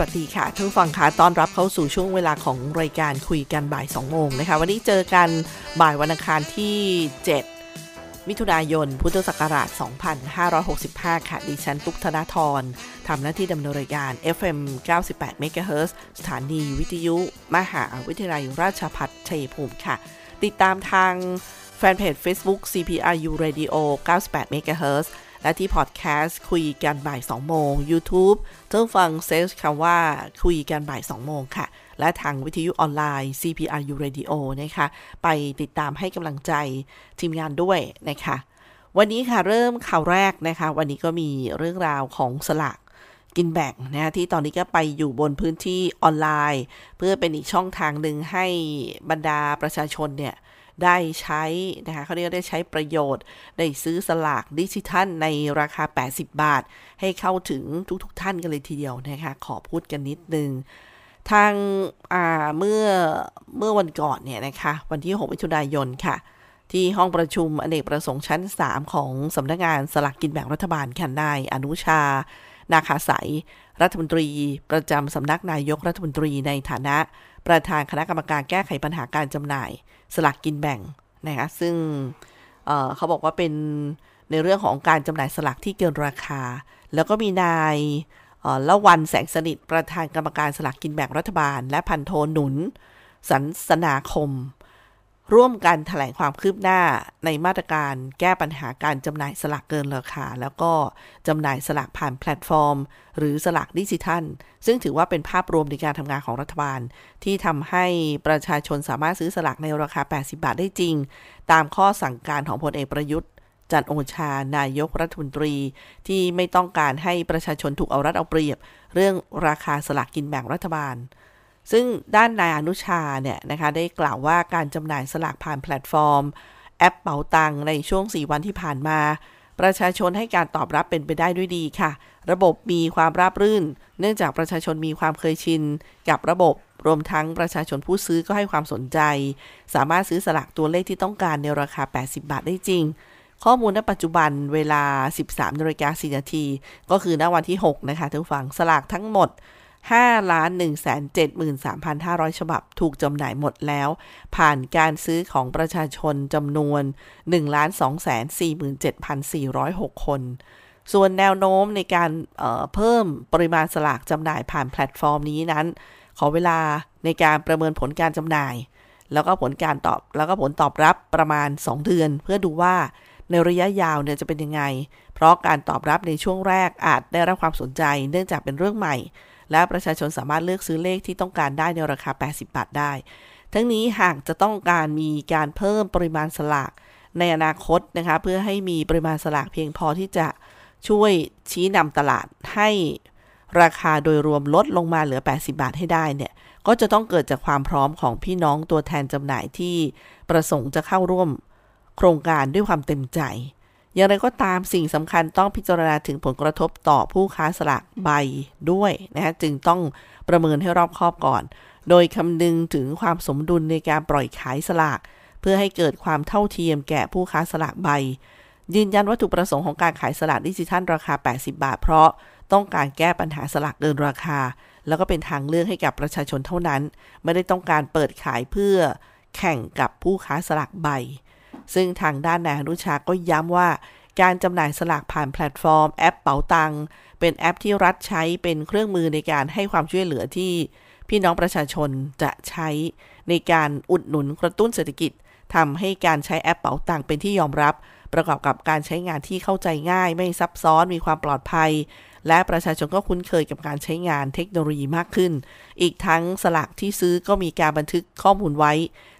วัสดีค่ะท่านฟังคะต้อนรับเข้าสู่ช่วงเวลาของรายการคุยกันบ่าย2โมงนะคะ วันนี้เจอกันบ่ายวันอังคารที่ 7 มิถุนายน พุทธศักราช 2565 ค่ะ ดิฉันตุกธนาธรทำหน้าที่ดำเนินรายการ FM 98 MHz สถานีวิทยุ มหาวิทยาลัยราชภัฏชัยภูมิค่ะ ติดตามทางแฟนเพจ Facebook CPRU Radio 98 MHz และที่พอดแคสต์คุยกันบ่าย 2 โมง YouTube เจ้าฟังเซร์ชคำว่าคุยกันบ่าย 2 โมงค่ะ และทางวิทยุออนไลน์ CPRU Radio นะคะ ไปติดตามให้กำลังใจทีมงานด้วยนะคะ วันนี้ค่ะเริ่มข่าวแรกนะคะ วันนี้ก็มีเรื่องราวของสลากกินแบ่งนะที่ตอนนี้ก็ไปอยู่บนพื้นที่ออนไลน์ เพื่อเป็นอีกช่องทางหนึ่งให้บรรดาประชาชนเนี่ย ได้ใช้นะคะเขาเรียกได้ใช้ประโยชน์ ได้ซื้อสลากดิจิทัลในราคา 80 บาท ให้เข้าถึงทุกๆทท่านกันเลยทีเดียวนะคะขอพูดกันนิดนึงทางเมื่อเมื่อวันก่อนเนี่ยนะคะวันที่ 6 มิถุนายนค่ะ ที่ห้องประชุมอเนกประสงค์ชั้น 3 ของสำนักงานสลากกินแบ่งรัฐบาลค่ะนายอนุชา นาคาสายรัฐมนตรี ประจำสำนักนายกรัฐมนตรีในฐานะ ประธานคณะกรรมการแก้ไขปัญหาการจำหน่าย สลากกินแบ่งนะคะซึ่งเเขาบอกว่าเป็นในเรื่องของการจำหน่ายสลากที่เกินราคา แล้วก็มีนายละวันแสงสนิทประธานกรรมการสลากกินแบ่งรัฐบาล และพันโทหนุน สันสนาคม ร่วมกันแถลงความคืบหน้าในมาตรการแก้ปัญหาการจำหน่ายสลากเกินราคา แล้วก็จำหน่ายสลากผ่านแพลตฟอร์ม หรือสลากดิจิทัล ซึ่งถือว่าเป็นภาพรวมในการทำงานของรัฐบาล ที่ทำให้ประชาชนสามารถซื้อสลากในราคา 80 บาทได้จริง ตามข้อสั่งการของพลเอกประยุทธ์จันทร์โอชา นายกรัฐมนตรี ที่ไม่ต้องการให้ประชาชนถูกเอารัดเอาเปรียบ เรื่องราคาสลากกินแบ่งรัฐบาล ซึ่งด้านนายอนุชาเนี่ยนะคะได้กล่าวว่าการจำหน่ายสลากผ่านแพลตฟอร์ม แอปเป๋าตังในช่วง 4 วันที่ผ่านมา ประชาชนให้การตอบรับเป็นไปได้ด้วยดีค่ะ ระบบมีความราบรื่น เนื่องจากประชาชนมีความเคยชิน กับระบบรวมทั้งประชาชนผู้ซื้อก็ให้ความสนใจ สามารถซื้อสลากตัวเลขที่ต้องการในราคา 80 บาทได้จริง ข้อมูลณปัจจุบันเวลา 13นาฬิกา4นาทีก็คือณวันที่ 6 นะคะท่านผู้ฟังสลากทั้งหมด 5ล้าน1 7 3 5 0 0 ฉบับ ถูกจำหน่ายหมดแล้ว ผ่านการซื้อของประชาชนจำนวน1ล้าน2 4 7 4 0 6 คน ส่วนแนวโน้มในการเเพิ่มปริมาณสลากจำหน่ายผ่านแพลตฟอร์มนี้นั้น ขอเวลาในการประเมินผลการจำหน่าย แล้วก็ผลการตอบแล้วก็ผลตอบรับประมาณ 2 เดือน เพื่อดูว่าในระยะยาวเนี่ยจะเป็นยังไง เพราะการตอบรับในช่วงแรกอาจได้รับความสนใจ เนื่องจากเป็นเรื่องใหม่ และประชาชนสามารถเลือกซื้อเลขที่ต้องการได้ในราคา 80 บาทได้ ทั้งนี้หากจะต้องการมีการเพิ่มปริมาณสลากในอนาคตนะคะเพื่อให้มีปริมาณสลากเพียงพอที่จะช่วยชี้นำตลาดให้ราคาโดยรวมลดลงมาเหลือ 80 บาทให้ได้เนี่ย ก็จะต้องเกิดจากความพร้อมของพี่น้องตัวแทนจำหน่ายที่ประสงค์จะเข้าร่วมโครงการด้วยความเต็มใจ อย่างไรก็ตามสิ่งสำคัญต้องพิจารณาถึงผลกระทบต่อผู้ค้าสลากใบด้วยนะฮะจึงต้องประเมินให้รอบคอบก่อน โดยคำนึงถึงความสมดุลในการปล่อยขายสลาก เพื่อให้เกิดความเท่าเทียมแก่ผู้ค้าสลากใบ ยืนยันวัตถุประสงค์ของการขายสลากดิจิทัลราคา 80 บาท เพราะต้องการแก้ปัญหาสลากเกินราคา แล้วก็เป็นทางเลือกให้กับประชาชนเท่านั้น ไม่ได้ต้องการเปิดขายเพื่อแข่งกับผู้ค้าสลากใบ ซึ่งทางด้านนายอนุชาก็ย้ำว่า การจำหน่ายสลากผ่านแพลตฟอร์ม แอปเป๋าตัง เป็นแอปที่รัฐใช้เป็นเครื่องมือในการให้ความช่วยเหลือที่พี่น้องประชาชนจะใช้ในการอุดหนุนกระตุ้นเศรษฐกิจทำให้การใช้แอปเป๋าตังเป็นที่ยอมรับ ประกอบกับการใช้งานที่เข้าใจง่าย ไม่ซับซ้อนมีความปลอดภัย และประชาชนก็คุ้นเคยกับการใช้งานเทคโนโลยีมากขึ้น อีกทั้งสลากที่ซื้อก็มีการบันทึกข้อมูลไว้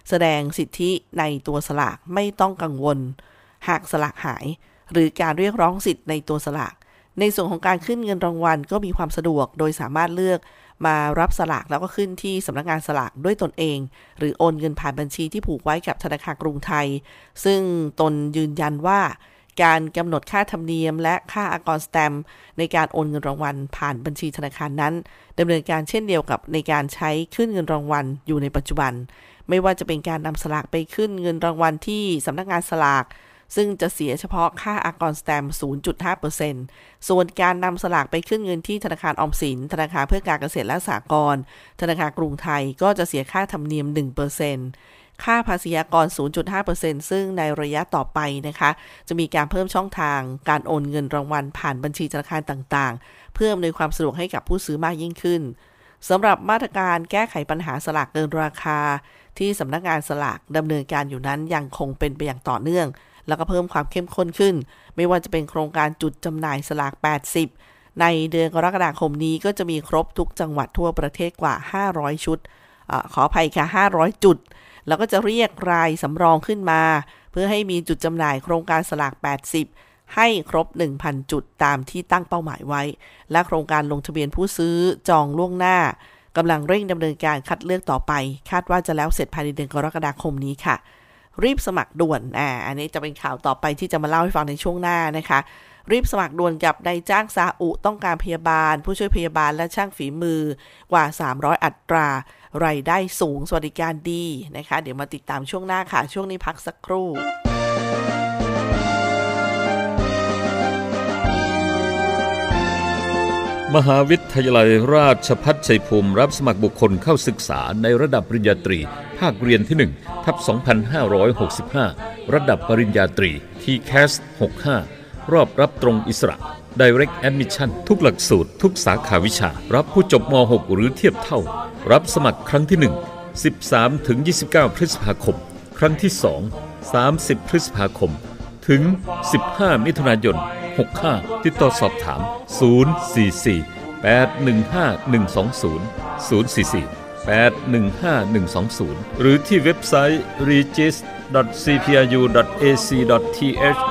แสดงสิทธิในตัวสลากไม่ต้องกังวล หากสลากหาย หรือการเรียกร้องสิทธิ์ในตัวสลาก ในส่วนของการขึ้นเงินรางวัลก็มีความสะดวก โดยสามารถเลือกมารับสลากแล้วก็ขึ้นที่สำนักงานสลากด้วยตนเอง หรือโอนเงินผ่านบัญชีที่ผูกไว้กับธนาคารกรุงไทย ซึ่งตนยืนยันว่า การกำหนดค่าธรรมเนียม และค่าอากรสแตมในการโอนเงินรางวัลผ่านบัญชีธนาคารนั้นดำเนินการเช่นเดียวกับในการใช้ขึ้นเงินรางวัลอยู่ในปัจจุบัน ไม่ว่าจะเป็นการนำสลากไปขึ้นเงินรางวัลที่สำนักงานสลาก ซึ่งจะเสียเฉพาะค่าอากรสแตม 0.5%ส่วนการนำสลากไปขึ้นเงินที่ธนาคารออมสิน ธนาคารเพื่อการเกษตรและสหกรณ์ธนาคารกรุงไทยก็จะเสียค่าธรรมเนียม 1% ค่าภาษีอากร 0.5%ซึ่งในระยะต่อไปนะคะ จะมีการเพิ่มช่องทางการโอนเงินรางวัลผ่านบัญชีธนาคารต่างๆ เพื่ออำนวยความสะดวกให้กับผู้ซื้อมากยิ่งขึ้นสำหรับมาตรการแก้ไขปัญหาสลากเกินราคา ที่สำนักงานสลากดำเนินการอยู่นั้นยังคงเป็นไปอย่างต่อเนื่อง แล้วก็เพิ่มความเข้มข้นขึ้น ไม่ว่าจะเป็นโครงการจุดจำหน่ายสลาก 80 ในเดือนกรกฎาคมนี้ก็จะมีครบทุกจังหวัดทั่วประเทศกว่า 500 ชุดอขออภัยค่ะ 500 จุด แล้วก็จะเรียกรายสำรองขึ้นมา เพื่อให้มีจุดจำหน่ายโครงการสลาก 80 ให้ครบ 1,000 จุดตามที่ตั้งเป้าหมายไว้ และโครงการลงทะเบียนผู้ซื้อจองล่วงหน้ากำลังเร่งดำเนินการคัดเลือกต่อไป คาดว่าจะแล้วเสร็จภายในเดือนกรกฎาคมนี้ค่ะ รีบสมัครด่วนอ่าอันนี้จะเป็นข่าวต่อไปที่จะมาเล่าให้ฟังในช่วงหน้านะคะ รีบสมัครด่วนกับนายจ้างซาอุต้องการพยาบาล ผู้ช่วยพยาบาลและช่างฝีมือกว่า 300 อัตรารายได้สูงสวัสดิการดีนะคะ เดี๋ยวมาติดตามช่วงหน้าค่ะ ช่วงนี้พักสักครู่มหาวิทยาลัยราชพัฒชัยภูมิ รับสมัครบุคคลเข้าศึกษาในระดับปริญญาตรี ภาคเรียนที่1ทับ 2565 ระดับปริญญาตรีที่แคส 65 รอบรับตรงอิสระ Direct Admission ทุกหลักสูตร ทุกสาขาวิชา รับผู้จบม .6 หรือเทียบเท่า รับสมัครครั้งที่ 1 13ถึง29 พฤษภาคม ครั้งที่ 2 30 พฤษภาคม ถึง 15 มิถุนายน 65 ติดต่อสอบถาม 044 815 120 044 815 120 หรือที่เว็บไซต์ regis.cpru.ac.th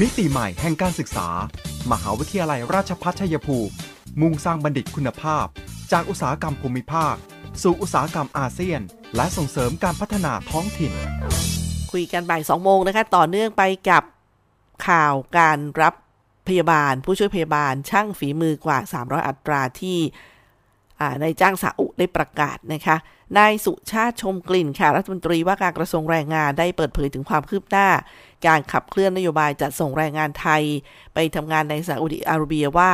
มิติใหม่แห่งการศึกษา มหาวิทยาลัยราชพัฒชัยภูมิ มุ่งสร้างบัณฑิตคุณภาพ จากอุตสาหกรรมภูมิภาค สู่อุตสาหกรรมอาเซียน และส่งเสริมการพัฒนาท้องถิ่น คุยกันบ่ายสองโมงนะคะ ต่อเนื่องไปกับข่าวการรับพยาบาล ผู้ช่วยพยาบาลช่างฝีมือกว่า 300 อัตราที่ในจ้างสาอุได้ประกาศนะคะ นายสุชาติชมกลิ่นค่ะรัฐมนตรีว่าการกระทรวงแรงงานได้เปิดเผยถึงความคืบหน้า การขับเคลื่อนนโยบายจัดส่งแรงงานไทย ไปทำงานในซาอุดิอาระเบียว่า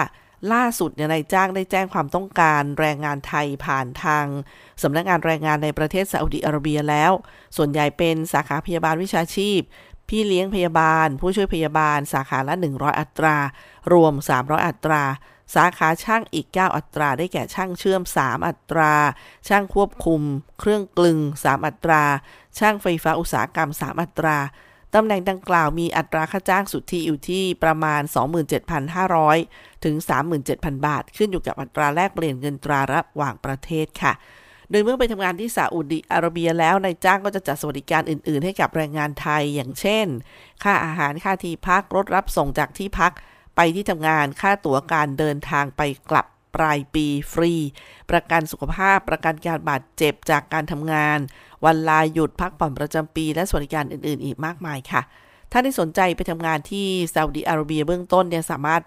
ล่าสุดนายจ้างได้แจ้งความต้องการแรงงานไทยผ่านทางสำนักงานแรงงานในประเทศซาอุดิอาระเบียแล้ว ส่วนใหญ่เป็นสาขาพยาบาลวิชาชีพ พี่เลี้ยงพยาบาล ผู้ช่วยพยาบาล สาขาละ 100 อัตรา รวม 300 อัตรา สาขาช่างอีก 9 อัตรา ได้แก่ช่างเชื่อม 3 อัตรา ช่างควบคุม เครื่องกลึง 3 อัตรา ช่างไฟฟ้าอุตสาหกรรม 3 อัตราตำแหน่งดังกล่าวมีอัตราค่าจ้างสุทธิอยู่ที่ประมาณ 27,500 ถึง 37,000 บาท ขึ้นอยู่กับอัตราแลกเปลี่ยนเงินตราระหว่างประเทศค่ะ โดยเมื่อไปทำงานที่ซาอุดิอาระเบียแล้วนายจ้างก็จะจัดสวัสดิการอื่น ๆ ให้กับแรงงานไทยอย่างเช่น ค่าอาหารค่าที่พักรถรับส่งจากที่พัก ไปที่ทำงานค่าตั๋วการเดินทางไปกลับปลายปีฟรี ประกันสุขภาพ ประกันการบาดเจ็บจากการทำงาน วันลาหยุดพักผ่อนประจำปี และสวัสดิการอื่น ๆ อีกมากมายค่ะ ถ้าที่สนใจไปทำงานที่ซาอุดิอาระเบียเบื้องต้นเนี่ยสามารถ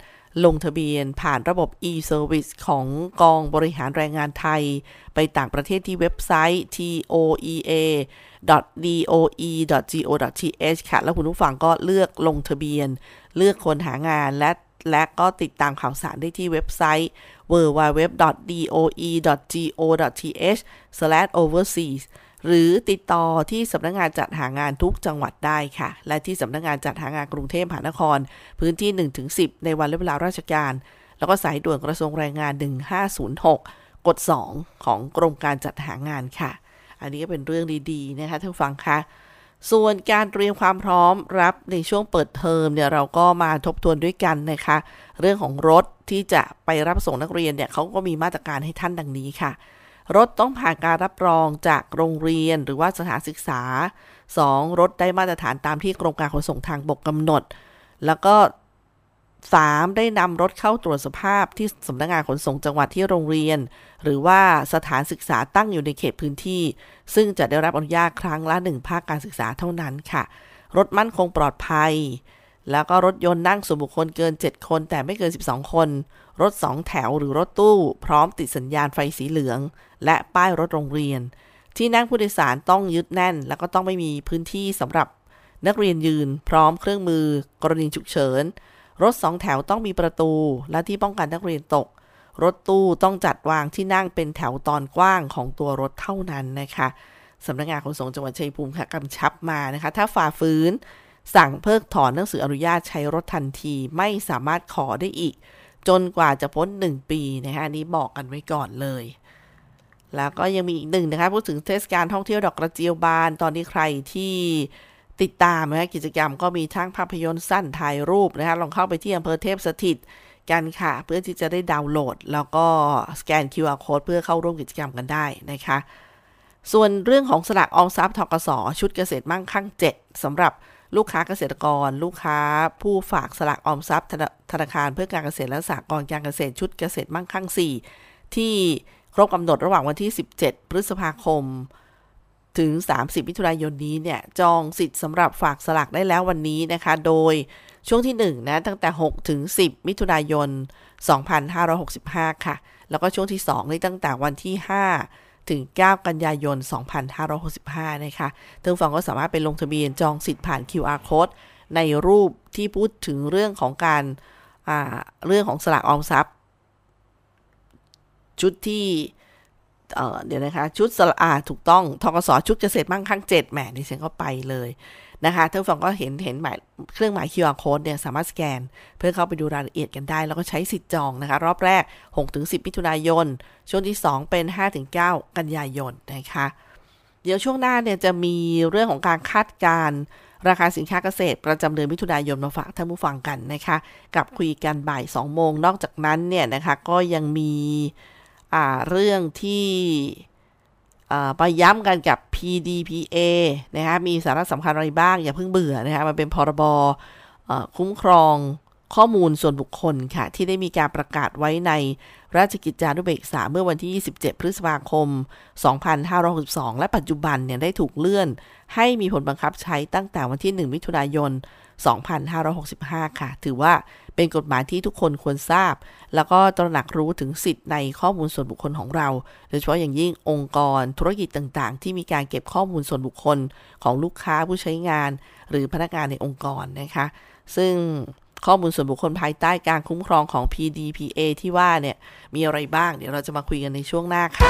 ลงทะเบียนผ่านระบบ e-service ของกองบริหารแรงงานไทย ไปต่างประเทศที่เว็บไซต์ toea doe.go.th ค่ะ แล้วคุณผู้ฟังก็เลือกลงทะเบียน เลือกคนหางานและและก็ติดตามข่าวสารได้ที่เว็บไซต์ www.doe.go.th/overseas หรือติดต่อที่สำนักงงานจัดหางานทุกจังหวัดได้ค่ะ และที่สำนักงงานจัดหางานกรุงเทพมหานคร พื้นที่ 1-10 ในวันและเวลาราชการ แล้วก็สายด่วนกระทรวงแรงงาน 1506 กด 2 ของกรมการจัดหางานค่ะ อันนี้ก็เป็นเรื่องดีๆ นะคะท่านฟังคะ ส่วนการเตรียมความพร้อมรับในช่วงเปิดเทอมเนี่ยเราก็มาทบทวนด้วยกันนะคะ เรื่องของรถที่จะไปรับส่งนักเรียนเนี่ยเขาก็มีมาตรการให้ท่านดังนี้ค่ะ รถต้องผ่านการรับรองจากโรงเรียนหรือว่าสถานศึกษา 2. รถได้มาตรฐานตามที่กรมการขนส่งทางบกกำหนด แล้วก็ 3. ได้นำรถเข้าตรวจสภาพที่สำนักงงานขนส่งจังหวัดที่โรงเรียน หรือว่าสถานศึกษาตั้งอยู่ในเขตพื้นที่ ซึ่งจะได้รับอนุญาตครั้งละหนึ่งภาคการศึกษาเท่านั้นค่ะ รถมั่นคงปลอดภัย แล้วก็รถยนต์นั่งส่วนบุคคลเกิน 7 คน แต่ไม่เกิน 12 คน รถ 2 แถวหรือรถตู้ พร้อมติดสัญญาณไฟสีเหลือง และป้ายรถโรงเรียน ที่นั่งผู้โดยสารต้องยึดแน่น แล้วก็ต้องไม่มีพื้นที่สำหรับนักเรียนยืน พร้อมเครื่องมือ กรณีฉุกเฉิน รถสองแถวต้องมีประตูและที่ป้องกันนักเรียนตก รถตู้ต้องจัดวางที่นั่งเป็นแถวตอนกว้างของตัวรถเท่านั้นนะคะสำนักงานขนส่งจังหวัดชัยภูมิค่ะกำชับมานะคะ ถ้าฝ่าฝืน สั่งเพิกถอนหนังสืออนุญาตใช้รถทันทีไม่สามารถขอได้อีก จนกว่าจะพ้น 1 ปีนะคะนี้บอกกันไว้ก่อนเลย แล้วก็ยังมีอีกหนึ่งนะคะพูดถึงเทศกาลท่องเที่ยวดอกกระเจียวบานตอนนี้ใครที่ ติดตามนะกิจกรรมก็มีทั้งภาพยนตร์สั้นถ่ายรูปนะคะลองเข้าไปที่อำเภอเทพสถิตกันค่ะ เพื่อที่จะได้ดาวน์โหลด แล้วก็สแกน QR code เพื่อเข้าร่วมกิจกรรมกันได้นะคะ ส่วนเรื่องของสลากออมทรัพย์ทกสชุดเกษตรมั่งคั่ง 7สำหรับลูกค้าเกษตรกร ลูกค้าผู้ฝากสลากออมทรัพย์ธนาคารเพื่อการเกษตรและสหกรณ์การเกษตรชุดเกษตรมั่งคั่ง 4 ที่ครบกำหนดระหว่างวันที่ 17 พฤษภาคม ถึง 30 มิถุนายนนี้เนี่ยจองสิทธิ์สำหรับฝากสลากได้แล้ววันนี้นะคะ โดยช่วงที่1นะตั้งแต่ 6 ถึง 10 มิถุนายน 2565 ค่ะ แล้วก็ช่วงที่2นี่ตั้งแต่วันที่ 5 ถึง 9 กันยายน 2565 นะคะท่านฟังก็สามารถไปลงทะเบียนจองสิทธิ์ผ่าน QR code ในรูปที่พูดถึงเรื่องของการเรื่องของสลากออมทรัพย์ ชุดที่ เเดี๋ยวนะคะ ชุดสละอาถูกต้องทกสชุดเกษตรมั่งคั่งเจ็ดแหมดิฉันก็ไปเลยนะคะท่านฟังก็เห็นเห็นหมายเครื่องหมาย QR code เนี่ยสามารถสแกน เพื่อเข้าไปดูรายละเอียดกันได้ แล้วก็ใช้สิทธิ์จองนะคะ รอบแรก 6-10มิถุนายน ช่วงที่ 2 เป็น 5-9 กันยายนนะคะ เดี๋ยวช่วงหน้าเนี่ยจะมีเรื่องของการคาดการราคาสินค้าเกษตรประจำเดือนมิถุนายนมาฝากท่านผู้ฟังกันนะคะ กับคุยกันบ่าย 2 โมง นอกจากนั้นเนี่ยนะคะก็ยังมี เรื่องที่ไปย้ำกันกับ PDPA นะคะมีสาระสำคัญอะไรบ้าง อย่าเพิ่งเบื่อนะคะมันเป็นพรบคุ้มครองข้อมูลส่วนบุคคลค่ะ ที่ได้มีการประกาศไว้ในราชกิจจานุเบกษาเมื่อวันที่ 27 พฤษภาคม 2562 และปัจจุบันเนี่ยได้ถูกเลื่อน ให้มีผลบังคับใช้ตั้งแต่วันที่ 1 มิถุนายน 2565 ค่ะ ถือว่า เป็นกฎหมายที่ทุกคนควรทราบ แล้วก็ตระหนักรู้ถึงสิทธิ์ในข้อมูลส่วนบุคคลของเรา โดยเฉพาะอย่างยิ่งองค์กรธุรกิจต่างๆ ที่มีการเก็บข้อมูลส่วนบุคคลของลูกค้าผู้ใช้งาน หรือพนักงานในองค์กรนะคะ ซึ่งข้อมูลส่วนบุคคลภายใต้การคุ้มครองของ PDPA ที่ว่าเนี่ยมีอะไรบ้าง เดี๋ยวเราจะมาคุยกันในช่วงหน้าค่ะ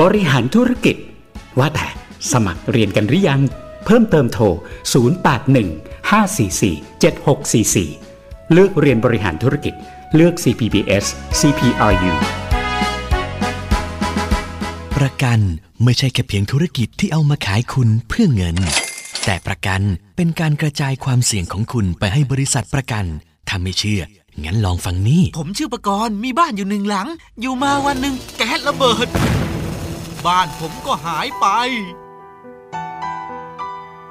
บริหารธุรกิจ ว่าแต่สมัครเรียนกันหรือยัง เพิ่มเติมโทร 081 544 7644 เลือกเรียนบริหารธุรกิจ เลือก CPBS CPRU ประกันไม่ใช่แค่เพียงธุรกิจที่เอามาขายคุณเพื่อเงิน แต่ประกันเป็นการกระจายความเสี่ยงของคุณไปให้บริษัทประกันถ้าไม่เชื่อ งั้นลองฟังนี่ ผมชื่อประกรณ์มีบ้านอยู่หนึ่งหลัง อยู่มาวันหนึ่งแก๊สระเบิด บ้านผมก็หายไป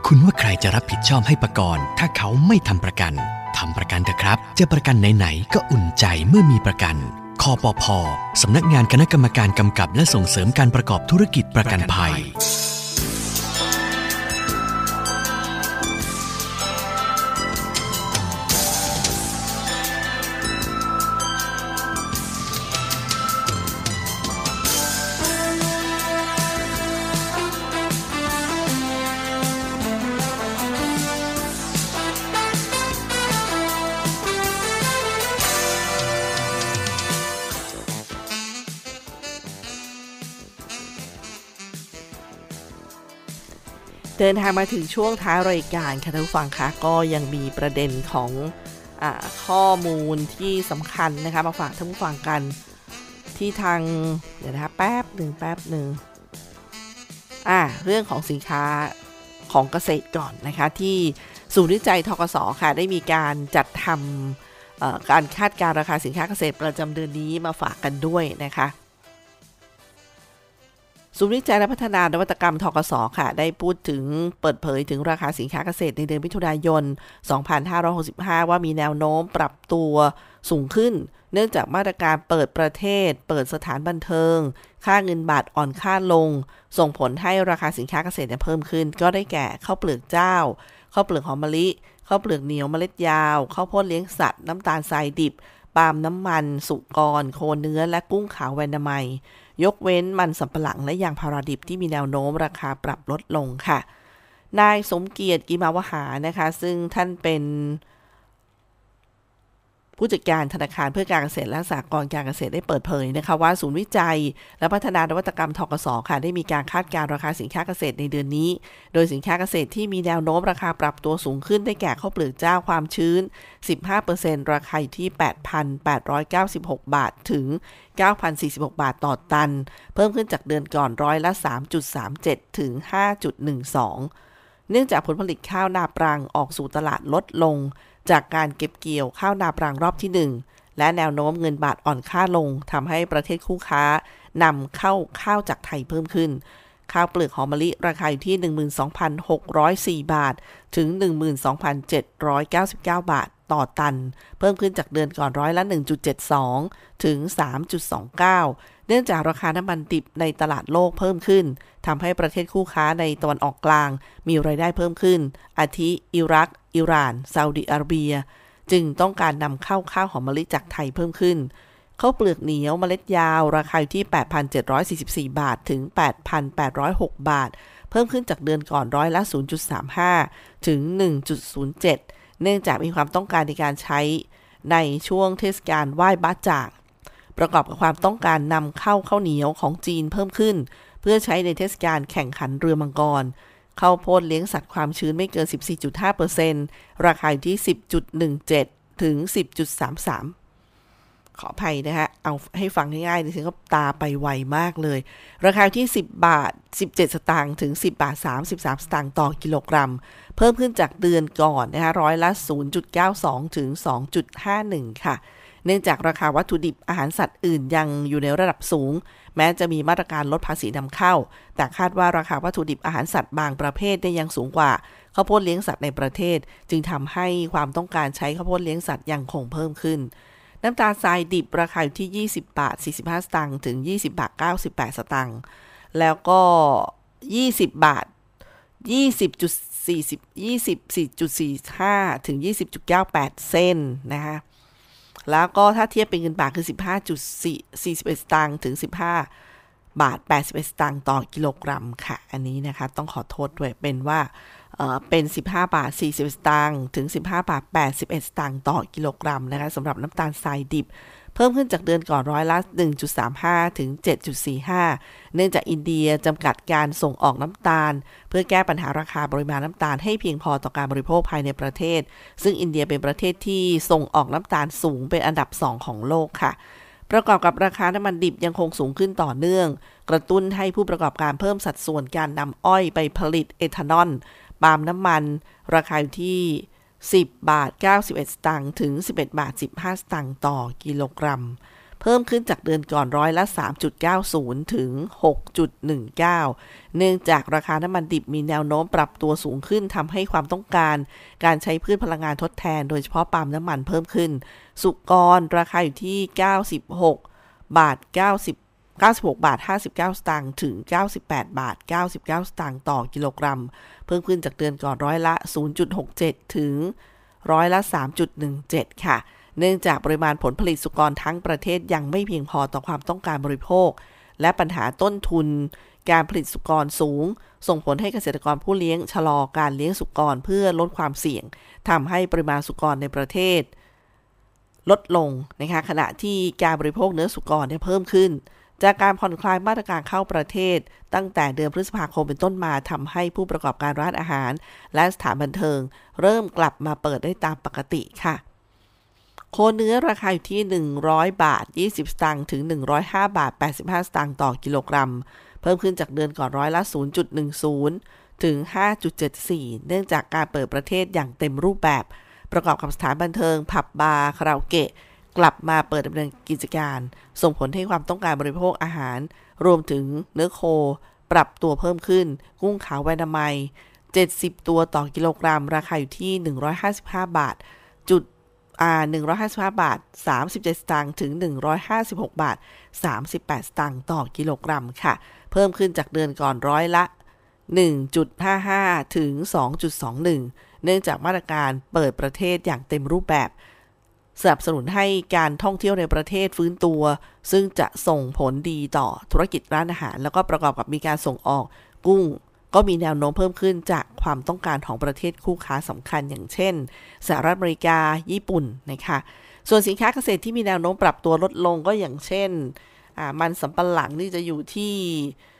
คุณว่าใครจะรับผิดชอบให้ประกันถ้าเขาไม่ทำประกันทำประกันเถอะครับ จะประกันไหนๆก็อุ่นใจเมื่อมีประกันคอปพสำนักงานคณะกรรมการกำกับและส่งเสริมการประกอบธุรกิจประกันภัย เดินทางมาถึงช่วงท้ายรายการค่ะท่านผู้ฟังคะก็ยังมีประเด็นของอข้อมูลที่สำคัญนะคะมาฝากท่านผู้ฟังกันที่ทางเดี๋ยวนะคะแป๊บหนึ่งแป๊บหนึ่งอ่าเรื่องของสินค้าของเกษตรก่อนนะคะ ที่ศูนย์วิจัยทกศค่ะ ได้มีการจัดทำการคาดการราคาสินค้าเกษตรประจำเดือนนี้มาฝากกันด้วยนะคะ ศูนย์วิจัยและพัฒนานวัตกรรมทกศค่ะ ได้พูดถึงเปิดเผยถึงราคาสินค้าเกษตรในเดือนมิถุนายน 2565 ว่ามีแนวโน้มปรับตัวสูงขึ้น เนื่องจากมาตรการเปิดประเทศ เปิดสถานบันเทิง ค่าเงินบาทอ่อนค่าลง ส่งผลให้ราคาสินค้าเกษตรเพิ่มขึ้น ก็ได้แก่ข้าวเปลือกเจ้าข้าวเปลือกหอมมะลิข้าวเปลือกเหนียวเมล็ดยาวข้าวโพดเลี้ยงสัตว์น้ำตาลทรายดิบปาล์มน้ำมัน สุกร โคเนื้อและกุ้งขาวแวนนามัย ยกเว้นมันสำปะหลังและยางพาราดิบที่มีแนวโน้มราคาปรับลดลงค่ะ นายสมเกียรติกิมาวหานะคะ ซึ่งท่านเป็น ผู้จัดการธนาคารเพื่อการเกษตรและสหกรณ์การเกษตรได้เปิดเผยนะคะว่าศูนย์วิจัย และพัฒนานวัตกรรมทกศค่ะได้มีการคาดการราคาสินค้าเกษตรในเดือนนี้ โดยสินค้าเกษตรที่มีแนวโน้มราคาปรับตัวสูงขึ้นได้แก่ข้าวเปลือกเจ้าความชื้น 15%ราคาที่ 8,896 บาทถึง 9,046 บาทต่อตัน เพิ่มขึ้นจากเดือนก่อนร้อยละ 3.37 ถึง 5.12เนื่องจากผลผลิตข้าวนาปรังออกสู่ตลาดลดลง จากการเก็บเกี่ยวข้าวนาปรังรอบที่ 1 และแนวโน้มเงินบาทอ่อนค่าลงทำให้ประเทศคู่ค้านำเข้าข้าวจากไทยเพิ่มขึ้น ข้าวเปลือกหอมมะลิราคาอยู่ที่ 12,604 บาท ถึง 12,799 บาทต่อตัน เพิ่มขึ้นจากเดือนก่อนร้อยละ 1.72 ถึง 3.29 เนื่องจากราคาน้ำมันดิบในตลาดโลกเพิ่มขึ้นทำให้ประเทศคู่ค้าในตะวันออกกลาง มีรายได้เพิ่มขึ้น อาทิ อิรัก อิหร่านซาอุดิอาระเบีย จึงต้องการนำเข้าข้าวหอมมะลิจากไทยเพิ่มขึ้นข้าวเปลือกเหนียวเมล็ดยาว ราคาอยู่ที่ 8,744 บาทถึง 8,806 บาท เพิ่มขึ้นจากเดือนก่อนร้อยละ 0.35 ถึง 1.07 เนื่องจากมีความต้องการในการใช้ในช่วงเทศกาลไหว้บ้าจางประกอบกับความต้องการนำเข้าข้าวเหนียวของจีนเพิ่มขึ้น เพื่อใช้ในเทศกาลแข่งขันเรือมังกร ข้าวโพดเลี้ยงสัตว์ความชื้นไม่เกิน 14.5%ราคาอยู่ที่ 10.17 ถึง 10.33 ขออภัยนะฮะ เอาให้ฟังง่ายๆดิฉันก็ตาไปไวมากเลย ราคาที่ 10 บาท 17 สตางค์ถึง 10 บาท 33 สตางค์ต่อกิโลกรัม เพิ่มขึ้นจากเดือนก่อนนะคะร้อยละ 0.92 ถึง 2.51 ค่ะ เนื่องจากราคาวัตถุดิบอาหารสัตว์อื่นยังอยู่ในระดับสูง แม้จะมีมาตรการลดภาษีนำเข้า แต่คาดว่าราคาวัตถุดิบอาหารสัตว์บางประเภทได้ยังสูงกว่าข้าวโพดเลี้ยงสัตว์ในประเทศ จึงทำให้ความต้องการใช้ข้าวโพดเลี้ยงสัตว์ยังคงเพิ่มขึ้น น้ำตาลทรายดิบราคาอยู่ที่ 20 บาท 45 สตางค์ถึง 20 บาท 98 สตางค์แล้วก็ 20 บาท 20.40 24.45 ถึง 20.98 เซนนะคะ แล้วก็ถ้าเทียบเป็นเงินบาทคือ 15.41 สตางค์ถึง 15 บาท 81 สตางค์ต่อกิโลกรัมค่ะ อันนี้นะคะ ต้องขอโทษด้วยเป็นว่าเป็น 15 บาท 40 สตางค์ถึง 15 บาท 81 สตางค์ต่อกิโลกรัมนะคะสำหรับน้ำตาลทรายดิบ เพิ่มขึ้นจากเดือนก่อนร้อยละ 1.35 ถึง 7.45 เนื่องจากอินเดียจำกัดการส่งออกน้ำตาล เพื่อแก้ปัญหาราคาปริมาณน้ำตาลให้เพียงพอต่อการบริโภคภายในประเทศ ซึ่งอินเดียเป็นประเทศที่ส่งออกน้ำตาลสูงเป็นอันดับ 2 ของโลกค่ะประกอบกับราคาน้ำมันดิบยังคงสูงขึ้นต่อเนื่อง กระตุ้นให้ผู้ประกอบการเพิ่มสัดส่วนการนำอ้อยไปผลิตเอทานอล ปาล์มน้ำมัน ราคาอยู่ที่ 10 บาท 91 สตางค์ถึง 11 บาท 15 สตางค์ต่อกิโลกรัม เพิ่มขึ้นจากเดือนก่อนร้อยละ 3.90 ถึง 6.19 เนื่องจากราคาน้ำมันดิบมีแนวโน้มปรับตัวสูงขึ้นทำให้ความต้องการ การใช้พืชพลังงานทดแทน โดยเฉพาะปาล์มน้ำมันเพิ่มขึ้น สุกรราคาอยู่ที่ 96 บาท 90 96 บาท 59 สตางค์ถึง 98 บาท 99 สตางค์ต่อกิโลกรัม เพิ่มขึ้นจากเดือนก่อนร้อยละ 0.67 ถึงร้อยละ 3.17 ค่ะ เนื่องจากปริมาณผลผลิตสุกรทั้งประเทศยังไม่เพียงพอต่อความต้องการบริโภค และปัญหาต้นทุน การผลิตสุกรสูง ส่งผลให้เกษตรกรผู้เลี้ยงชะลอการเลี้ยงสุกรเพื่อลดความเสี่ยงทำให้ปริมาณสุกรในประเทศ ลดลงนะคะขณะที่การบริโภคเนื้อสุกรเนี่ยเพิ่มขึ้น จากการผ่อนคลายมาตรการเข้าประเทศ ตั้งแต่เดือนพฤษภาคมเป็นต้นมาทำให้ผู้ประกอบการร้านอาหาร และสถานบันเทิง เริ่มกลับมาเปิดได้ตามปกติค่ะ โคเนื้อราคาอยู่ที่ 100 บาท 20 สตางค์ถึง 105 บาท 85 สตางค์ต่อกิโลกรัม เพิ่มขึ้นจากเดือนก่อนร้อยละ 0.10 ถึง 5.74 เนื่องจากการเปิดประเทศอย่างเต็มรูปแบบ ประกอบกับสถานบันเทิง ผับบาร์คาราโอเกะ กลับมาเปิดดำเนินกิจการ ส่งผลให้ความต้องการบริโภคอาหาร รวมถึงเนื้อโค ปรับตัวเพิ่มขึ้น กุ้งขาวแวนามัย 70 ตัวต่อกิโลกรัม ราคาอยู่ที่ 155 บาท จุดอ่า155 บาท 37 สตางค์ถึง 156 บาท 38 สตางค์ต่อกิโลกรัมค่ะ เพิ่มขึ้นจากเดือนก่อนร้อยละ 1.55 ถึง 2.21 เนื่องจากมาตรการเปิดประเทศอย่างเต็มรูปแบบ สนับสนุนให้การท่องเที่ยวในประเทศฟื้นตัว ซึ่งจะส่งผลดีต่อธุรกิจร้านอาหาร แล้วก็ประกอบกับมีการส่งออกกุ้ง ก็มีแนวโน้มเพิ่มขึ้นจากความต้องการของประเทศคู่ค้าสำคัญอย่างเช่นสหรัฐอเมริกาญี่ปุ่นนะคะส่วนสินค้าเกษตรที่มีแนวโน้มปรับตัวลดลงก็อย่างเช่นมันสำปะหลังนี่จะอยู่ที่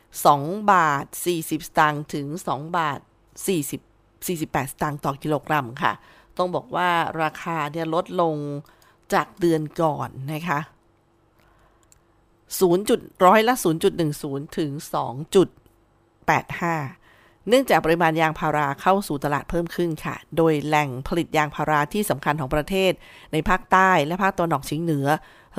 2 บาท 40 สตางค์ถึง 2 บาท 40 48 สตางค์ต่อกิโลกรัมค่ะ ต้องบอกว่าราคาเนี่ยลดลงจากเดือนก่อนนะคะ0จุดร้อยละ 0.10 ถึง 2.85 เนื่องจากปริมาณยางพาราเข้าสู่ตลาดเพิ่มขึ้นค่ะ โดยแหล่งผลิตยางพาราที่สำคัญของประเทศ ในภาคใต้และภาคตะวันออกเฉียงเหนือ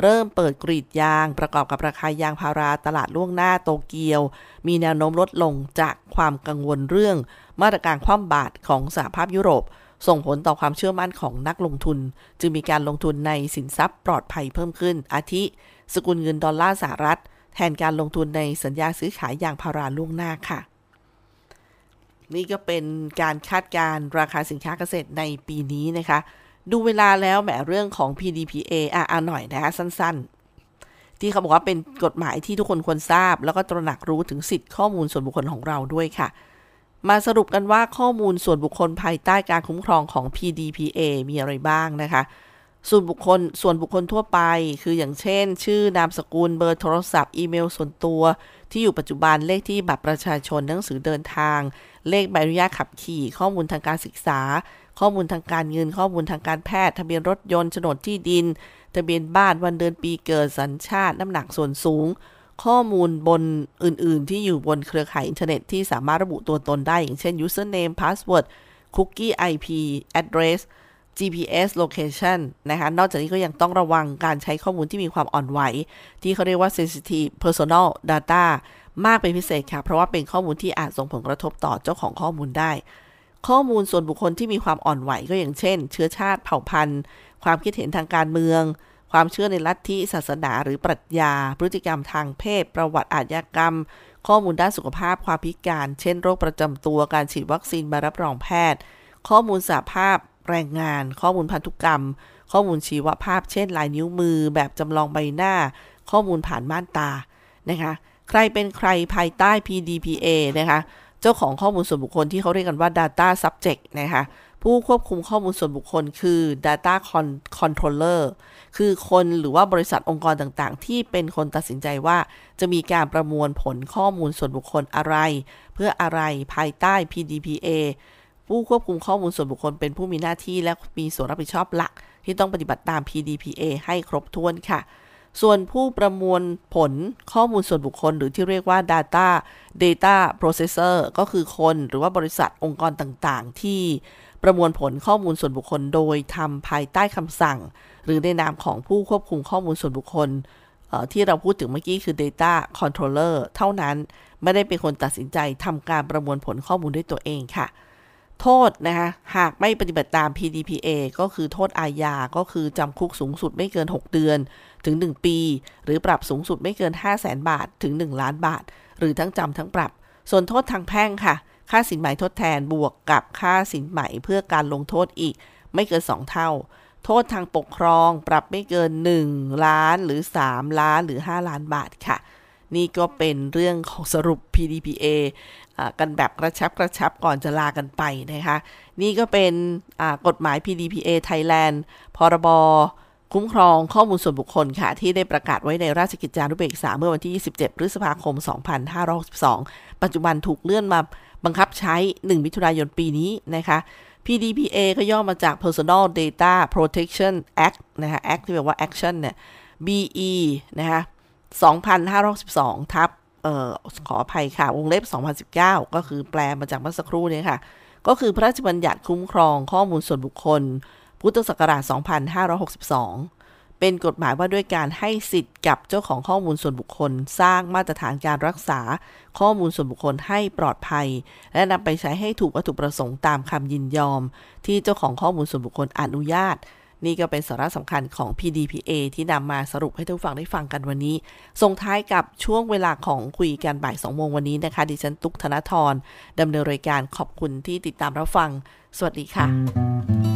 เริ่มเปิดกรีดยางประกอบกับราคายางพาราตลาดล่วงหน้าโตเกียว มีแนวโน้มลดลงจากความกังวลเรื่อง มาตรการคว่ำบาตรของสหภาพยุโรป ส่งผลต่อความเชื่อมั่นของนักลงทุน จึงมีการลงทุนในสินทรัพย์ปลอดภัยเพิ่มขึ้น อาทิ สกุลเงินดอลลาร์สหรัฐ แทนการลงทุนในสัญญาซื้อขายอย่างพาราล่วงหน้าค่ะ นี่ก็เป็นการคาดการราคาสินค้าเกษตรในปีนี้นะคะ ดูเวลาแล้วแหมเรื่องของ PDPA อะอ่หน่อยนะคะสั้นๆ ที่เขาบอกว่าเป็นกฎหมายที่ทุกคนควรทราบ แล้วก็ตระหนักรู้ถึงสิทธิข้อมูลส่วนบุคคลของเราด้วยค่ะ มาสรุปกันว่าข้อมูลส่วนบุคคลภายใต้การคุ้มครองของ PDPA มีอะไรบ้างนะคะ ส่วนบุคคลส่วนบุคคลทั่วไป คืออย่างเช่น ชื่อนามสกุลเบอร์โทรศัพท์ อีเมลส่วนตัว ที่อยู่ปัจจุบันเลขที่บัตรประชาชนหนังสือเดินทาง เลขใบอนุญาตขับขี่ ข้อมูลทางการศึกษา ข้อมูลทางการเงิน ข้อมูลทางการแพทย์ ทะเบียนรถยนต์โฉนดที่ดิน ทะเบียนบ้านวันเดือนปีเกิดสัญชาติน้ำหนักส่วนสูง ข้อมูลบนอื่น ๆ ที่อยู่บนเครือข่ายอินเทอร์เน็ตที่สามารถระบุตัวตนได้ อย่างเช่น username password cookie IP address GPS location นะคะ นอกจากนี้ก็ยังต้องระวังการใช้ข้อมูลที่มีความอ่อนไหว ที่เขาเรียกว่า sensitive personal data มากเป็นพิเศษค่ะ เพราะว่าเป็นข้อมูลที่อาจส่งผลกระทบต่อเจ้าของข้อมูลได้ ข้อมูลส่วนบุคคลที่มีความอ่อนไหวก็อย่างเช่น เชื้อชาติเผ่าพันธุ์ ความคิดเห็นทางการเมือง ความเชื่อในลัทธิศาสนาหรือปรัชญา พฤติกรรมทางเพศ ประวัติอาชญากรรม ข้อมูลด้านสุขภาพความพิการ เช่นโรคประจำตัวการฉีดวัคซีนมารับรองแพทย์ ข้อมูลสาภาพแรงงาน ข้อมูลพันธุกรรม ข้อมูลชีวภาพ เช่น ลายนิ้วมือ แบบจำลองใบหน้า ข้อมูลผ่านม่านตานะคะใครเป็นใครภายใต้ PDPA นะคะเจ้าของข้อมูลส่วนบุคคลที่เขาเรียกกันว่า Data Subject นะคะผู้ควบคุมข้อมูลส่วนบุคคลคือ Data Controller คือคนหรือว่าบริษัทองค์กรต่างๆ ที่เป็นคนตัดสินใจว่า จะมีการประมวลผลข้อมูลส่วนบุคคลอะไร เพื่ออะไรภายใต้ PDPA ผู้ควบคุมข้อมูลส่วนบุคคลเป็นผู้มีหน้าที่และมีส่วนรับผิดชอบหลัก ที่ต้องปฏิบัติตาม PDPA ให้ครบถ้วนค่ะ ส่วนผู้ประมวลผลข้อมูลส่วนบุคคล หรือที่เรียกว่า Data Data Processor ก็คือคนหรือว่าบริษัทองค์กรต่างๆ ที่ประมวลผลข้อมูลส่วนบุคคลโดยทำภายใต้คำสั่ง หรือในนามของผู้ควบคุมข้อมูลส่วนบุคคลที่เราพูดถึงเมื่อกี้คือ Data Controller เท่านั้นไม่ได้เป็นคนตัดสินใจทำการประมวลผลข้อมูลด้วยตัวเองค่ะ โทษนะคะหากไม่ปฏิบัติตาม PDPA ก็คือโทษอาญา ก็คือจำคุกสูงสุดไม่เกิน 6 เดือน ถึง 1 ปี หรือปรับสูงสุดไม่เกิน 5 0 0แสนบาท ถึง 1 ล้านบาท หรือทั้งจำทั้งปรับ ส่วนโทษทางแพ่งค่ะ ค่าสินไหมทดแทนบวกกับค่าสินไหมเพื่อการลงโทษอีก ไม่เกิน 2 เท่า โทษทางปกครองปรับไม่เกิน 1 ล้านหรือ 3 ล้านหรือ 5 ล้านบาทค่ะ นี่ก็เป็นเรื่องของสรุป PDPA กันแบบกระชับกระชับก่อนจะลากันไปนะคะ นี่ก็เป็นกฎหมาย PDPA Thailand พรบคุ้มครองข้อมูลส่วนบุคคลค่ะ ที่ได้ประกาศไว้ในราชกิจจานุเบกษาเมื่อวันที่ 27 พฤษภาคม 2562 ปัจจุบันถูกเลื่อนมาบังคับใช้ 1 มิถุนายนปีนี้นะคะ PDPA ก็ย่อมาจาก Personal Data Protection Act นะคะ Act ที่แปลว่า Action เนี่ย BE นะคะ2512 ทับเอ่อขออภัยค่ะ วงเล็บ 2019 ก็คือแปลมาจากเมื่อสักครู่นี้ค่ะ ก็คือพระราชบัญญัติคุ้มครองข้อมูลส่วนบุคคล พุทธศักราช 2562 เป็นกฎหมายว่าด้วยการให้สิทธิ์กับเจ้าของข้อมูลส่วนบุคคล สร้างมาตรฐานการรักษาข้อมูลส่วนบุคคลให้ปลอดภัย และนำไปใช้ให้ถูกวัตถุประสงค์ตามคำยินยอม ที่เจ้าของข้อมูลส่วนบุคคลอนุญาต นี่ก็เป็นสาระสำคัญของ PDPA ที่นำมาสรุปให้ทุกฝั่งได้ฟังกันวันนี้ ส่งท้ายกับช่วงเวลาของคุยกันบ่าย2โมงวันนี้นะคะ ดิฉันตุกธนทรดำเนินรายการขอบคุณที่ติดตามรับฟัง สวัสดีค่ะ